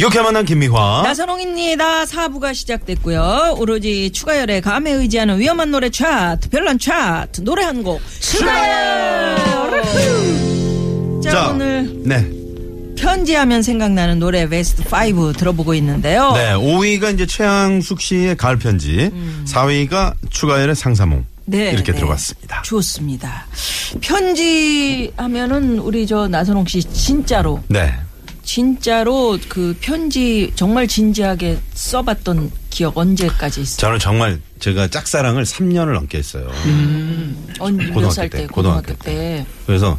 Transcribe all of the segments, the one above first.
유쾌 만난 김미화. 나선홍입니다. 사부가 시작됐고요. 오로지 추가열의 감에 의지하는 위험한 노래 차트, 별난 차트, 노래 한 곡. 추가열! 자, 자, 오늘 네. 편지하면 생각나는 노래 베스트 5 들어보고 있는데요. 네. 5위가 이제 최양숙 씨의 가을 편지, 4위가 추가열의 상사몽. 음. 네, 이렇게 네. 들어봤습니다. 좋습니다. 편지 하면은 우리 저 나선홍 씨 진짜로 네. 진짜로 그 편지 정말 진지하게 써봤던 기억 언제까지 있어요? 저는 정말 제가 짝사랑을 3년을 넘게 했어요. 언, 고등학교 때, 때? 고등학교 때. 그래서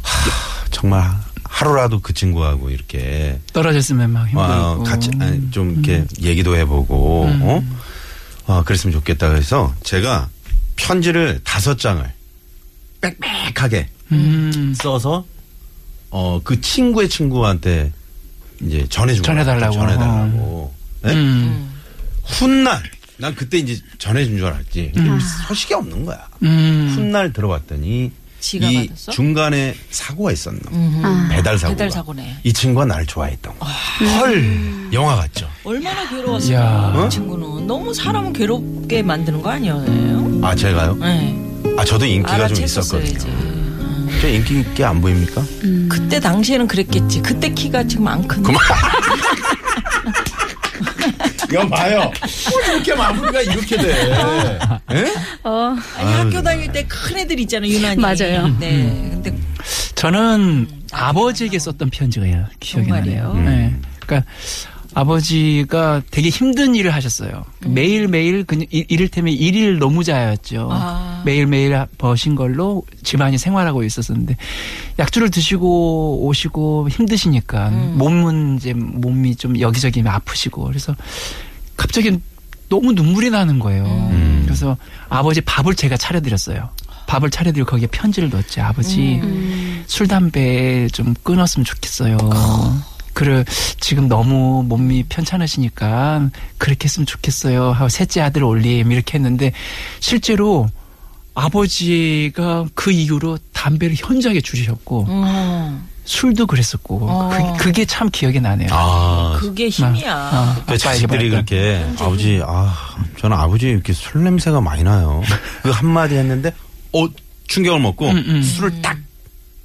하, 정말 하루라도 그 친구하고 이렇게 떨어졌으면 막 힘들고. 어, 같이 아니, 좀 이렇게 얘기도 해보고 어? 어, 그랬으면 좋겠다 그래서 제가 편지를 다섯 장을 빽빽하게 음. 써서 어 그 친구의 친구한테 이제 전해주고 전해달라고. 전해달라고 네? 음. 훗날 난 그때 이제 전해준 줄 알았지 소식이 없는 거야 음. 훗날 들어봤더니 이 받았어? 중간에 사고가 있었나 봐. 배달 사고 배달 사고네. 이 친구가 날 좋아했던 거야 헐 영화 같죠 얼마나 괴로웠어요. 이야. 그 친구는 너무 사람을 괴롭게 만드는 거 아니에요? 아 제가요 네. 아 저도 인기가 좀. 있었거든요 저 인기 있게 안 보입니까 그때 당시에는 그랬겠지. 그때 키가 지금 안 큰데. 그만 이거 봐요 뭐 이렇게 마무리가 이렇게 돼 예? 아니, 학교 다닐 때 큰 애들 있잖아요, 유난히. 맞아요. 네. 근데 저는 아버지에게 썼던 편지가 기억이 정말이에요? 나네요. 네. 그러니까 아버지가 되게 힘든 일을 하셨어요. 매일매일 그냥 이- 이를테면 일일 노무자였죠. 아. 매일매일 버신 걸로 집안이 생활하고 있었는데 약주를 드시고 오시고 힘드시니까 몸은 이제 몸이 좀 여기저기 아프시고 그래서 갑자기 너무 눈물이 나는 거예요. 그래서 아버지 밥을 제가 차려드렸어요. 밥을 차려드리고 거기에 편지를 넣었지. 아버지 술 담배 좀 끊었으면 좋겠어요. 그래 지금 너무 몸이 편찮으시니까 그렇게 했으면 좋겠어요. 하고 셋째 아들 올림 이렇게 했는데 실제로 아버지가 그 이후로 담배를 현저하게 줄이셨고 음, 술도 그랬었고 어. 그, 게참 기억이 나네요. 아 그게 힘이야. 어, 그 자식들이. 그렇게 아버지 아 저는 아버지 이렇게 술 냄새가 많이 나요. 그 한마디 했는데 어 충격을 먹고 음, 음. 술을 딱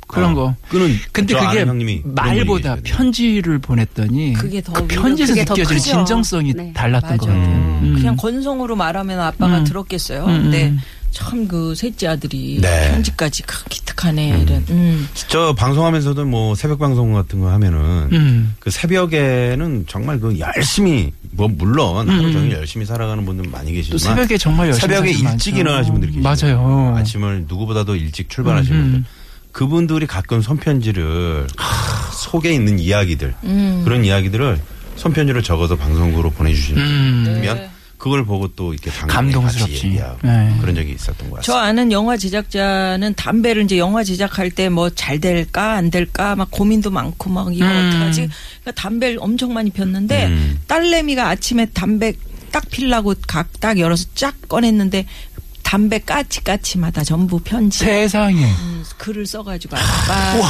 그런 어, 거. 끄는 근데 저 그게 말보다. 편지를 보냈더니 그게 더 그 편지에서 느껴지는. 진정성이 네. 달랐던 것 맞아. 같아요. 음. 그냥 건성으로 말하면 아빠가 음. 들었겠어요. 음, 근데 음. 참그 셋째 아들이 네. 편지까지 크- 기특하네. 이런. 음. 저 방송하면서도 뭐 새벽 방송 같은 거 하면은 음. 그 새벽에는 정말 그 열심히 뭐 물론 하루 종일 열심히 살아가는 분들 많이 계시지만 또 새벽에 정말 열심히 새벽에 일찍 많죠. 일어나신 분들이 계시죠. 맞아요. 아침을 누구보다도 일찍 출발하시는 음, 음. 분들. 그분들이 가끔 손편지를 속에 있는 이야기들 음. 그런 이야기들을 손편지를 적어서 방송국으로 보내주시면 음. 그걸 보고 또 이렇게 감동스럽지. 같이 얘기하고 네. 그런 적이 있었던 것저 같습니다. 아는 영화 제작자는 담배를 이제 영화 제작할 때 뭐 잘 될까 안 될까 막 고민도 많고 막 이거 음. 어떡하지? 그러니까 담배를 엄청 많이 폈는데 음. 딸내미가 아침에 담배 딱 필라고 각 딱 열어서 쫙 꺼냈는데 담배 까치까치마다 전부 편지 세상에. 음, 글을 써가지고 아빠 와,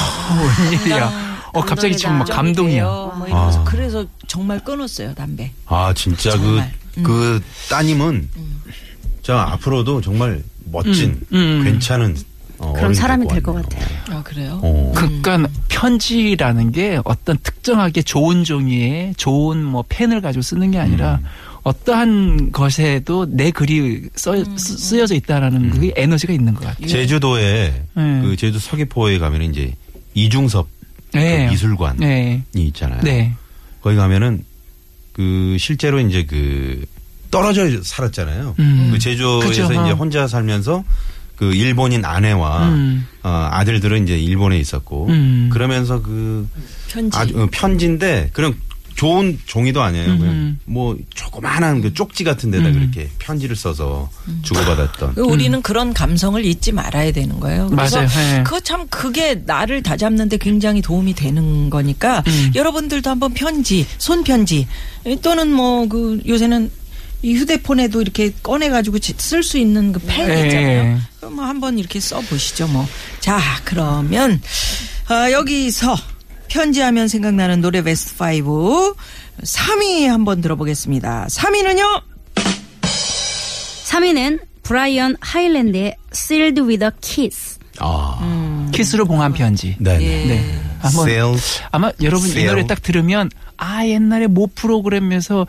웬일이야. 어, 갑자기 지금 막. 감동이야. 뭐 이러면서 아. 그래서 정말 끊었어요 담배. 아 진짜 그, 정말. 음. 그 따님은 저 앞으로도 정말 멋진 음, 음. 괜찮은 어, 그런 사람이 될될것것 같아요. 아 그래요? 어. 그러니까 편지라는 게 어떤 특정하게 좋은 종이에 좋은 뭐 펜을 가지고 쓰는 게 아니라 어떠한 것에도 내 글이 써, 쓰- 쓰여져 있다라는 그게 에너지가 있는 것 같아요. 제주도에 네. 그 제주 서귀포에 가면 이제 이중섭 네. 그 미술관이 네. 있잖아요. 네. 거기 가면은 그 실제로 이제 그 떨어져 살았잖아요. 음. 그 제주에서 그죠. 이제 어. 혼자 살면서 그 일본인 아내와 음. 어, 아들들은 이제 일본에 있었고 음. 그러면서 그 편지. 아주 어, 편지인데 그냥 좋은 종이도 아니에요. 그냥 뭐 조그마한 그 쪽지 같은 데다 그렇게 편지를 써서 주고받았던. 그 우리는 그런 감성을 잊지 말아야 되는 거예요. 그래서 맞아요. 네. 그거 참 그게 나를 다잡는데 굉장히 도움이 되는 거니까 음. 여러분들도 한번 편지, 손편지 또는 뭐 그 요새는 이 휴대폰에도 이렇게 꺼내가지고 쓸 수 있는 그펜 네. 있잖아요. 그럼 뭐 한번 이렇게 써보시죠 뭐. 자 그러면 어, 여기서 편지하면 생각나는 노래 베스트 5 3위 한번 들어보겠습니다. 3위는요? 3위는 브라이언 하일랜드의 Sealed with a Kiss. 아, 키스로 봉한 편지. 네네. 네. 한번 Sales. 아마 여러분 이. 노래 딱 들으면 아 옛날에 모 프로그램에서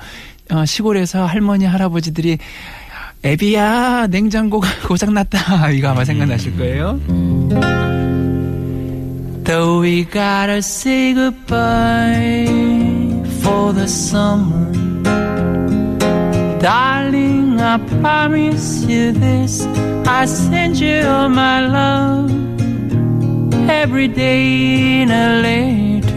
어, 시골에서 할머니 할아버지들이 애비야 냉장고가 고장났다 이거 아마 생각나실 거예요. Though we gotta say goodbye for the summer Darling, I promise you this I send you all my love every day in a letter.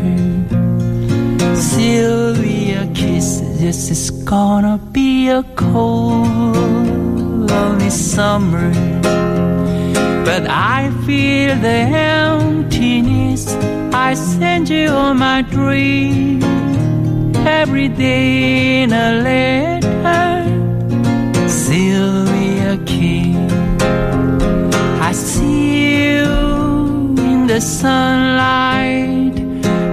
Sylvia kisses, This is gonna be a cold, lonely summer. But I feel the emptiness. I send you all my dreams every day in a letter. Sylvia kiss. I see you in the sunlight.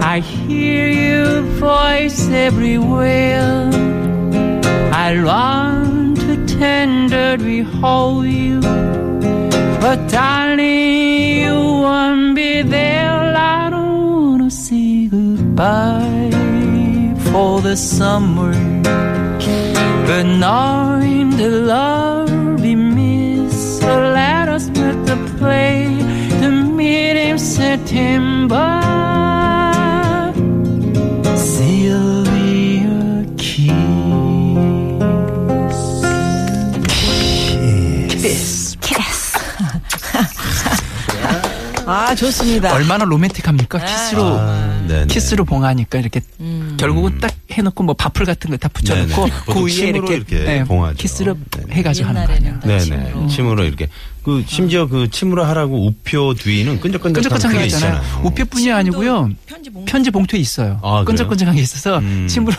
I hear your voice everywhere. I long to tenderly hold you. But darling, you won't be there. I don't wanna say goodbye for the summer. But knowing the love we miss, so let us put the play to meet in September. Sylvia Kiss. Kiss. 아 좋습니다. 얼마나 로맨틱합니까? 키스로 아, 네네. 키스로 봉하니까 이렇게 음. 결국은 딱 해놓고 뭐 밥풀 같은 거 다 붙여놓고 네네. 보통 그 위에 침으로 이렇게, 이렇게 네, 봉하죠. 키스를 네네. 해가지고 하는 거 옛날에는 아니야. 다 네네. 침으로. 침으로 이렇게. 그, 심지어 그 침으로 하라고 우표 뒤에는 끈적끈적한 게 있잖아요. 있잖아요. 우표뿐이 아니고요. 편지 봉투. 편지 봉투에 있어요. 아? 끈적끈적한 게 있어서 음. 침으로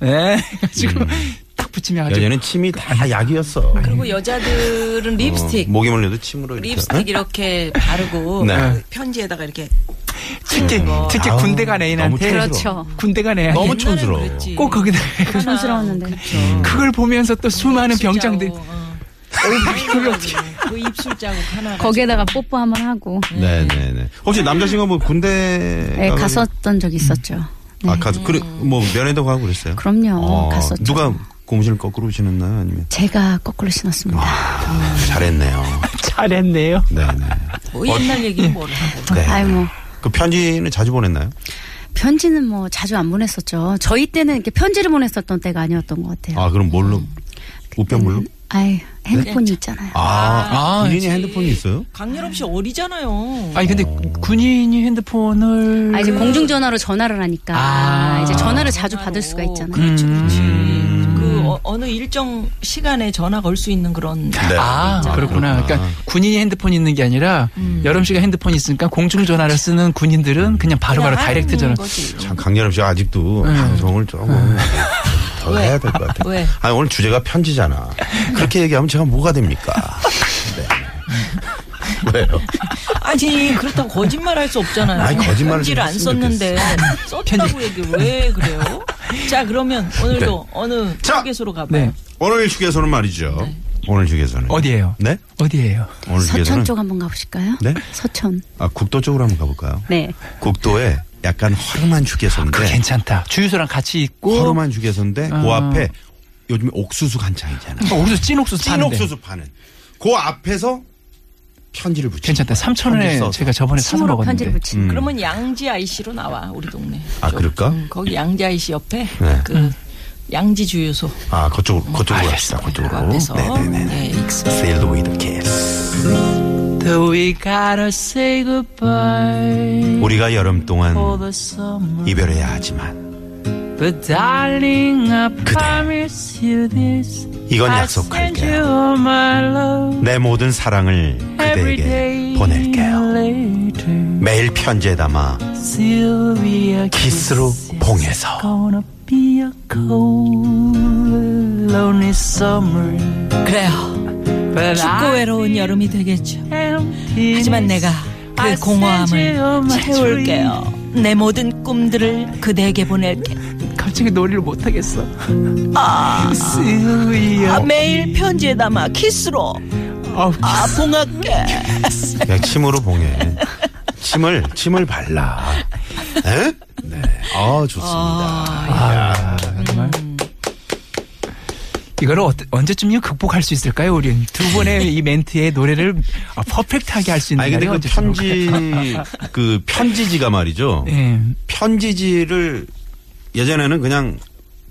네 해가지고 딱 붙이면 아주 예전엔 침이 다 약이었어. 그리고 여자들은 립스틱. 어, 목이 물려도 침으로 이렇게. 립스틱 이렇게 바르고 네. 그 편지에다가 이렇게 특히 뭐. 특히 아우, 군대 간 애인한테 너무 그렇죠. 군대 간 애한테 너무 촌스러워. 꼭 거기다 촌스러웠는데. 그쵸. 그걸 보면서 또 수많은 병장들 어. 그걸 어떻게 그 입술 자국 하나 거기에다가 뽀뽀 한번 하고. 네네네. 혹시 남자친구 뭐 군대. 네, 갔었던 적 있었죠. 네. 아, 가서, 그래, 뭐, 면회도 가고 그랬어요? 그럼요. 어, 갔었죠. 누가 고무신을 거꾸로 신었나요? 아니면? 제가 거꾸로 신었습니다. 아, 잘했네요. 잘했네요. 네네. 뭐 옛날 얘기는 뭘 하고. 네. 아이 뭐 그 편지는 자주 보냈나요? 편지는 뭐 자주 안 보냈었죠. 저희 때는 이렇게 편지를 보냈었던 때가 아니었던 것 같아요. 아, 그럼 뭘로? 우편물로? 아이 핸드폰이 있잖아요. 아, 아, 군인이 그치. 핸드폰이 있어요? 강렬업 씨 어리잖아요. 아니 근데 군인이 핸드폰을 아, 이제 공중전화로 전화를 하니까 아. 이제 전화를 자주 받을 수가 있잖아요. 그렇지, 그렇지. 음. 그 어, 어느 일정 시간에 전화 걸수 있는 그런. 네. 아, 그렇구나. 그러니까 군인이 핸드폰이 있는 게 아니라 여름 씨가 핸드폰이 있으니까 공중 전화를 쓰는 군인들은 그냥 바로바로 그냥 다이렉트 전화. 거지. 참, 강렬업 씨가 아직도 방송을 조금 더 왜? 해야 될 것 같아요. 왜? 아니, 오늘 주제가 편지잖아. 그렇게 얘기하면 제가 뭐가 됩니까? 네. 왜요? 아니 그렇다고 거짓말 할 수 없잖아요. 아니, 거짓말을 편지를 안좀 썼는데 썼다고 얘기 왜 그래요? 자 그러면 오늘도 어느 자. 휴게소로 가봐요. 네. 오늘 휴게소는 말이죠. 오늘 휴게소는. 어디예요? 네? 어디예요? 오늘 휴게소는. 서천 쪽 한번 가보실까요? 네? 서천. 아, 국도 쪽으로 한번 가볼까요? 네. 국도에 약간 허름한 휴게소인데. 그 괜찮다. 주유소랑 같이 있고 허름한 휴게소인데 그 어. 앞에 요즘에 옥수수 간장이잖아요. 어, 옥수수 찐 옥수수 찐 파는데. 옥수수 파는. 그 앞에서 편지를 붙이. 괜찮다. 3천 원에 제가 저번에 사서 먹었는데. 편지를 붙인. 음. 그러면 양지 IC로 나와 우리 동네. 아, 쪽. 그럴까? 음, 거기 양지 IC 옆에 네. 그 양지 주유소 아, 그쪽으로, 그쪽으로 알겠어. 갑시다. 그 그쪽으로. 네네네. 네, 익숙. Sailed with a kiss. Though we gotta say goodbye 우리가 여름 동안 이별해야 하지만 but darling, I promise you this. 이건 약속할게요. 내 모든 사랑을 every 그대에게 day 보낼게요. later. 매일 편지에 담아 키스로 봉해서. 그래요. 춥고 외로운 여름이 되겠죠. 하지만 내가 그 공허함을 채울게요. 내 모든 꿈들을 그대에게 보낼게. 갑자기 놀이를 못 하겠어. 아. 아, 매일 편지에 담아 키스로 아, 아 봉할게. 그냥 침으로 봉해. 침을 침을 발라. 에? 네. 아 좋습니다. 아, 정말. 이거를 어, 언제쯤이면 극복할 수 있을까요, 우린? 두 번의 이 멘트의 노래를 아, 퍼펙트하게 할 수 있는 아니 근데 그 언제쯤 편지? 그 편지지가 말이죠. 예. 편지지를 예전에는 그냥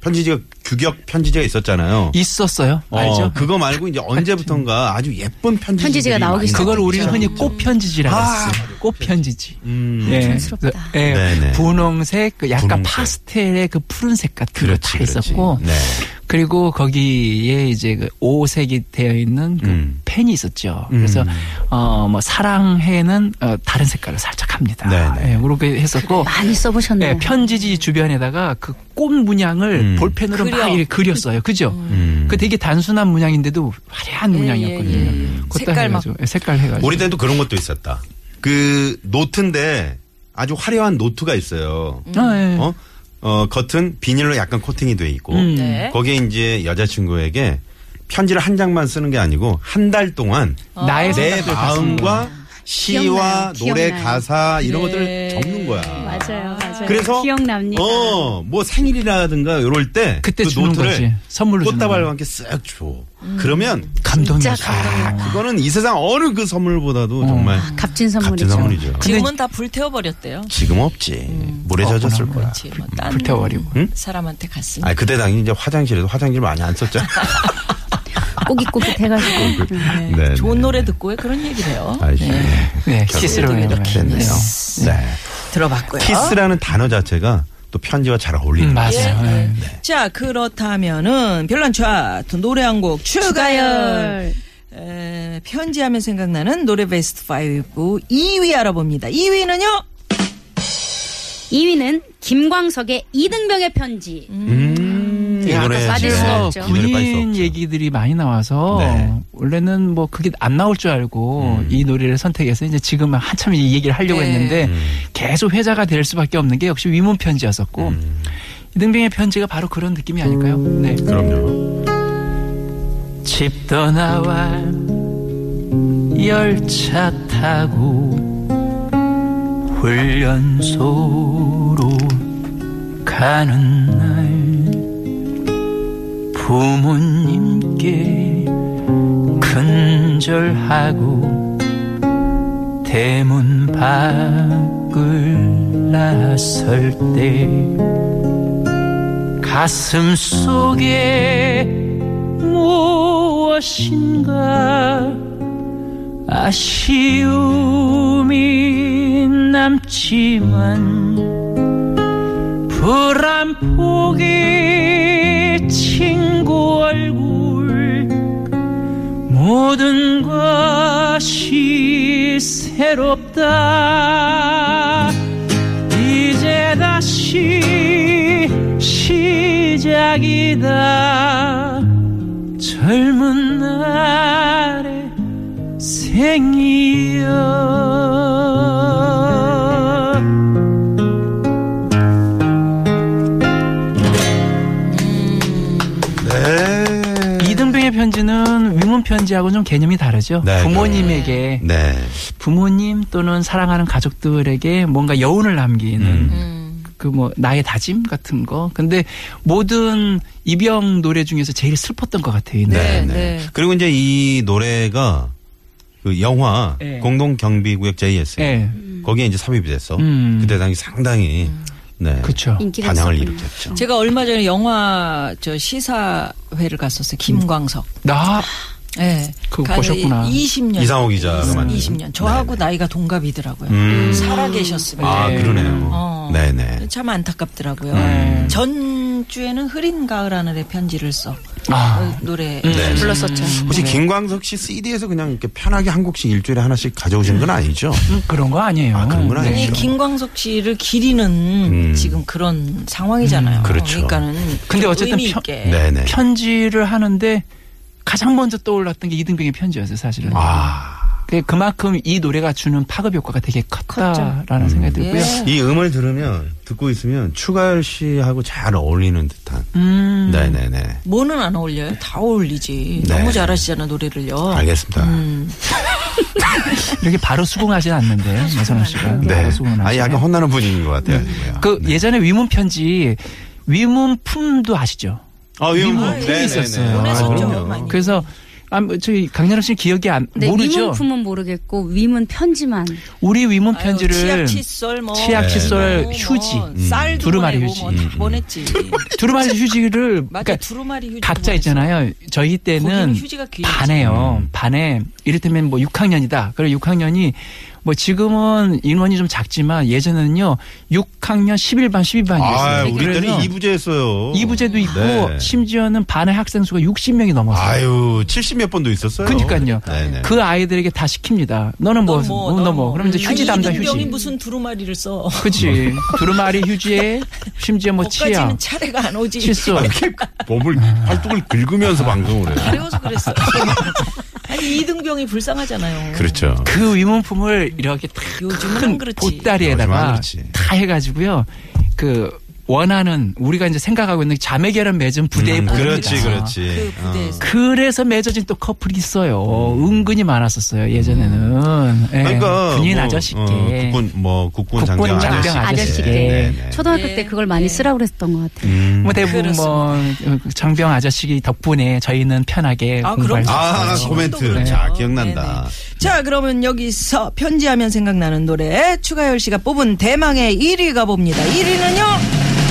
편지지가 규격 편지지가 있었잖아요. 있었어요. 어, 알죠? 그거 말고 이제 언제부턴가 아주 예쁜 편지지 편지지가 나오기 그걸 우리는 흔히. 꽃 편지지라고 아, 했어요. 꽃편지지. 음. 예. 촌스럽다. 그, 예. 네네. 분홍색, 그 약간 분홍색. 파스텔의 그 푸른색 같은 거 그렇지, 다 그렇지. 있었고. 네. 그리고 거기에 이제 그 오색이 되어 있는 그 음. 펜이 있었죠. 음. 그래서 어뭐 사랑해는 어 다른 색깔을 살짝 합니다. 네네. 예, 그렇게 했었고 많이 써보셨네요. 예, 편지지 주변에다가 그 꽃 문양을 음. 볼펜으로 그려. 막 이렇게 그렸어요. 그죠? 음. 그 되게 단순한 문양인데도 화려한 예, 문양이었거든요. 예, 예. 색깔 막- 해가지고, 예, 색깔 해가지고. 우리 때도 그런 것도 있었다. 그 노트인데 아주 화려한 노트가 있어요. 아, 예. 어? 어, 겉은 비닐로 약간 코팅이 돼 있고 음. 네. 거기에 이제 여자친구에게 편지를 한 장만 쓰는 게 아니고 한 달 동안 나의 내 마음과 시와 기억나요. 노래 기억나요. 가사 이런 네. 것들을 적는 거야. 맞아요, 맞아요. 그래서 기억납니다. 어, 뭐 생일이라든가 이럴 때 그때 그 주는 노트를 거지. 선물로 꽃다발과 거. 함께 쓱 줘. 그러면 감동이었어. 진짜 감동이다. 그거는 이 세상 어느 그 선물보다도 정말 값진 값진 선물이죠. 선물이죠. 지금은 다 불태워버렸대요. 지금 없지. 물에 젖었을 거야. 뭐딴 불태워버리고. 응? 사람한테 갔으니. 아 그때 당연히 이제 화장실에도 화장실 많이 안 썼잖아. 꼬깃꼬깃 해가지고. 네. 네, 좋은 네, 노래 네. 듣고 왜 그런 얘기를 해요? 아이씨. 네, 키스로 되게 해요. 이렇게 됐네요. 네. 들어봤고요. 키스라는 단어 자체가 또 편지와 잘 어울리는 음. 맞아요. 예, 예. 네. 자 그렇다면은 별난 차트 노래 한 곡 추가열 에, 편지하면 생각나는 노래 베스트 5 2위 알아봅니다. 2위는요? 2위는 김광석의 이등병의 편지. 음, 이 예, 노래 빠질 네, 수가 그래서 없죠. 이 노래 빠질 수 군인. 얘기들이 많이 나와서 네. 원래는 뭐 그게 안 나올 줄 알고 음. 이 노래를 선택해서 이제 지금 한참 이 얘기를 하려고 네. 했는데 음. 계속 회자가 될 수밖에 없는 게 역시 위문 편지였었고 음. 이등병의 편지가 바로 그런 느낌이 아닐까요? 네. 그럼요. 집 떠나와 열차 타고 훈련소로 가는 날 부모님께 큰절하고 대문 밖을 나설 때 가슴 속에 무엇인가 아쉬움이 남지만 불안 포기 친구 얼굴 모든 것이 새롭다. 이제 다시 시작이다. 젊은 날의 생이여 편지는 위문 편지하고 좀 개념이 다르죠. 네, 부모님에게 네. 부모님 또는 사랑하는 가족들에게 뭔가 여운을 남기는 음. 그뭐 나의 다짐 같은 거. 근데 모든 이병 노래 중에서 제일 슬펐던 것 같아요. 네, 네, 네. 네. 그리고 이제 이 노래가 그 영화 네. 공동 경비구역 JS 네. 거기에 이제 삽입이 됐어. 음. 그때 당시 상당히 네. 그쵸. 인기가 반향을. 일으켰죠. 제가 얼마 전에 영화 저 시사회를 갔었어요. 김광석. 나 네. 그거 가- 보셨구나. 20년. 이상호 기자가 만든. 20년. 저하고 나이가 동갑이더라고요. 음. 살아 계셨습니다. 아 네. 그러네요. 어. 네네. 참 안타깝더라고요. 네. 전 주에는 흐린 가을 하늘의 편지를 써 아. 어, 노래 네. 불렀었죠. 혹시 김광석 씨 CD에서 그냥 이렇게 편하게 한 곡씩 일주일에 하나씩 가져오신 건 아니죠? 음, 그런 거 아니에요. 아, 그런 건 네. 아니죠. 아니 김광석 씨를 기리는 음. 지금 그런 상황이잖아요. 그렇죠. 그러니까는 근데 좀 어쨌든 편-. 네네. 편지를 하는데 가장 먼저 떠올랐던 게 이등병의 편지였어요, 사실은. 아. 그- 그만큼 이 노래가 주는 파급 효과가 되게 컸다라는 생각이 들고요. 예. 이 음을 들으면 듣고 있으면 추가열 씨하고 잘 어울리는 듯한. 음. 네네네. 뭐는 안 어울려요? 다 어울리지. 네. 너무 잘하시잖아 노래를요. 알겠습니다. 음. 이렇게 바로 수긍하진 않는데요, 나선호 씨가. 네. 아. 약간 혼나는 분위기인 것 같아요. 지금요. 그 네. 예전에 위문 편지 위문 품도 아시죠? 아, 위문 위문 품이 있었어요. 보냈었죠, 그럼요. 많이. 그래서 아, 뭐 저희 강렬호 씨 기억이 안 네, 모르죠. 위문품은 모르겠고 위문 편지만 우리 위문 편지를 치약 칫솔 뭐 치약, 칫솔, 뭐, 휴지, 뭐 쌀 두루마리 보내고 휴지. 뭐다 음. 보냈지. 두루마리 휴지를 맞아 그러니까 두루마리 휴지. 각자 보냈어. 있잖아요. 저희 때는. 반에요. 음. 반에 이를테면 뭐 6학년이다. 그리고 6학년이 뭐 지금은 인원이 좀 작지만 예전에는요 6학년 11반 12반이었어요. 아, 우리 때는 이부제였어요. 이부제도 있고 네. 심지어는 반의 학생 수가 60명이 넘었어요. 아유, 70몇 번도 있었어요. 그러니까요. 네네. 그 아이들에게 다 시킵니다. 너는 뭐, 넌 뭐, 너, 넌 뭐. 그럼 이제 휴지 아니, 담당 휴지. 무슨 두루마리를 써. 그치. 두루마리 휴지에 심지어 뭐 치약, 차례가 안 오지. 칫솔. 이렇게 몸을 팔뚝을 긁으면서 방송을 해요. 가려워서 그랬어. 아니 이등병이 불쌍하잖아요. 그렇죠. 그 위문품을 이렇게 요즘은 큰 그렇지. 요즘은 보따리에다가 그렇지. 다 해가지고요. 그 원하는 우리가 이제 생각하고 있는 자매결연 맺은 부대에 음, 보냅니다. 그렇지, 그렇지. 그 부대에서. 그래서 맺어진 또 커플이 있어요. 은근히 많았었어요 예전에는. 예. 그러니까 군인 뭐, 아저씨께. 어, 국군 뭐 국군 장병. 장병 아저씨께 네 네. 초등학교 예, 때 그걸 많이 예. 쓰라고 그랬던 것 같아요. 음. 뭐 대부분 뭐 장병 아저씨 덕분에 저희는 편하게 아, 공부할 수 그럼. 있어요. 아, 코멘트. 그래요. 자, 기억난다. 자, 그러면 여기서 편지하면 생각나는 노래 추가열 씨가 뽑은 대망의 1위 가봅니다. 1위는요?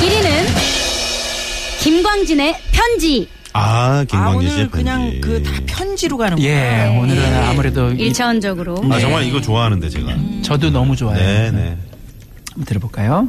1위는 김광진의 편지. 아, 아, 김광진 씨의 오늘 그냥 편지. 그 다 편지로 가는 거예요. 예, 오늘은 아무래도 이- 1차원적으로. 아, 정말 이거 좋아하는데 제가. 저도 너무 좋아요. 네, 네. 한번 들어볼까요?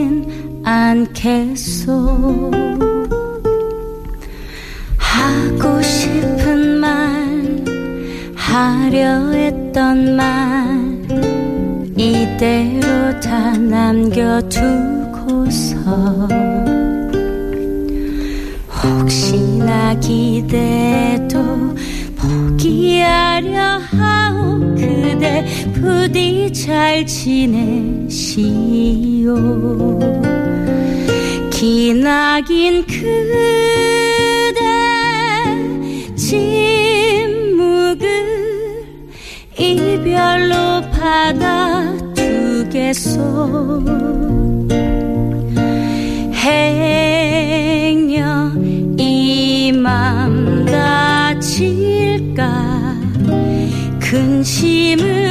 괴롭히지는 않겠소. 하고 싶은 말 하려 했던 말 이대로 다 남겨두고서. 혹시나 기대도 포기하려 하오 그대 부디 잘 지내시오. 기나긴 그대 침묵을 이별로 받아두겠소. 행여 이맘 다칠까? 근심은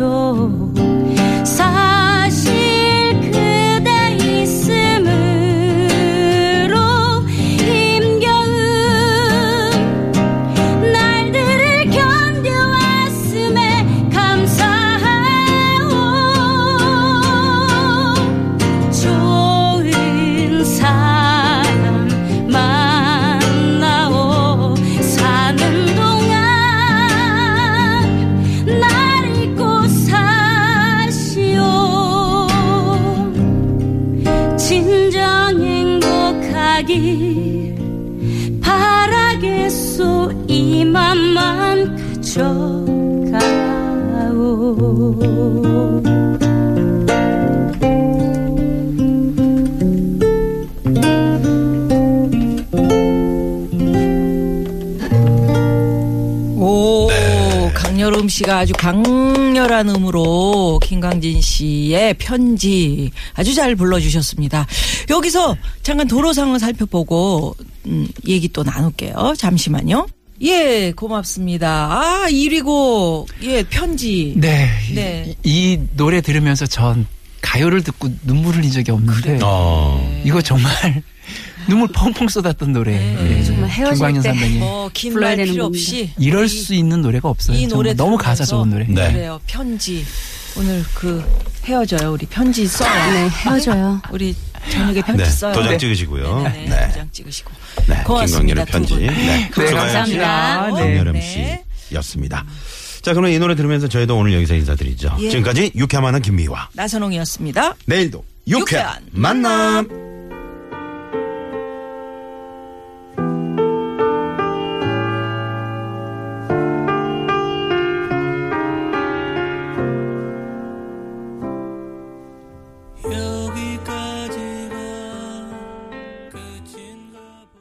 보 씨가 아주 강렬한 음으로 김광진 씨의 편지 아주 잘 불러주셨습니다. 여기서 잠깐 도로 상황 살펴보고 음, 얘기 또 나눌게요. 잠시만요. 예, 고맙습니다. 아, 1위고, 예, 편지. 네. 네. 이, 이 노래 들으면서 전 가요를 듣고 눈물 흘린 적이 없는데 어. 이거 정말 눈물 펑펑 쏟았던 노래. 예. 정말 헤어질 김광현 때 선배님. 뭐, 긴 불러야 말 되는 필요. 없이. 이럴 이- 수 있는 노래가 없어요. 이 노래 너무 가사 좋은 노래. 네. 그래요. 편지. 오늘 그 헤어져요. 우리 편지 써요. 네, 헤어져요. 우리 저녁에 편지 네, 써요. 도장 찍으시고요. 네네, 네. 도장 찍으시고. 네, 고맙습니다. 김광렬의 편지. 두 분. 네, 감사합니다. 씨, 네. 네. 씨였습니다. 자, 그러면 이 노래 들으면서 저희도 오늘 여기서 인사드리죠. 예. 지금까지 유쾌한 만남 김미화. 나선홍이었습니다. 내일도 유쾌한 유쾌한 만남.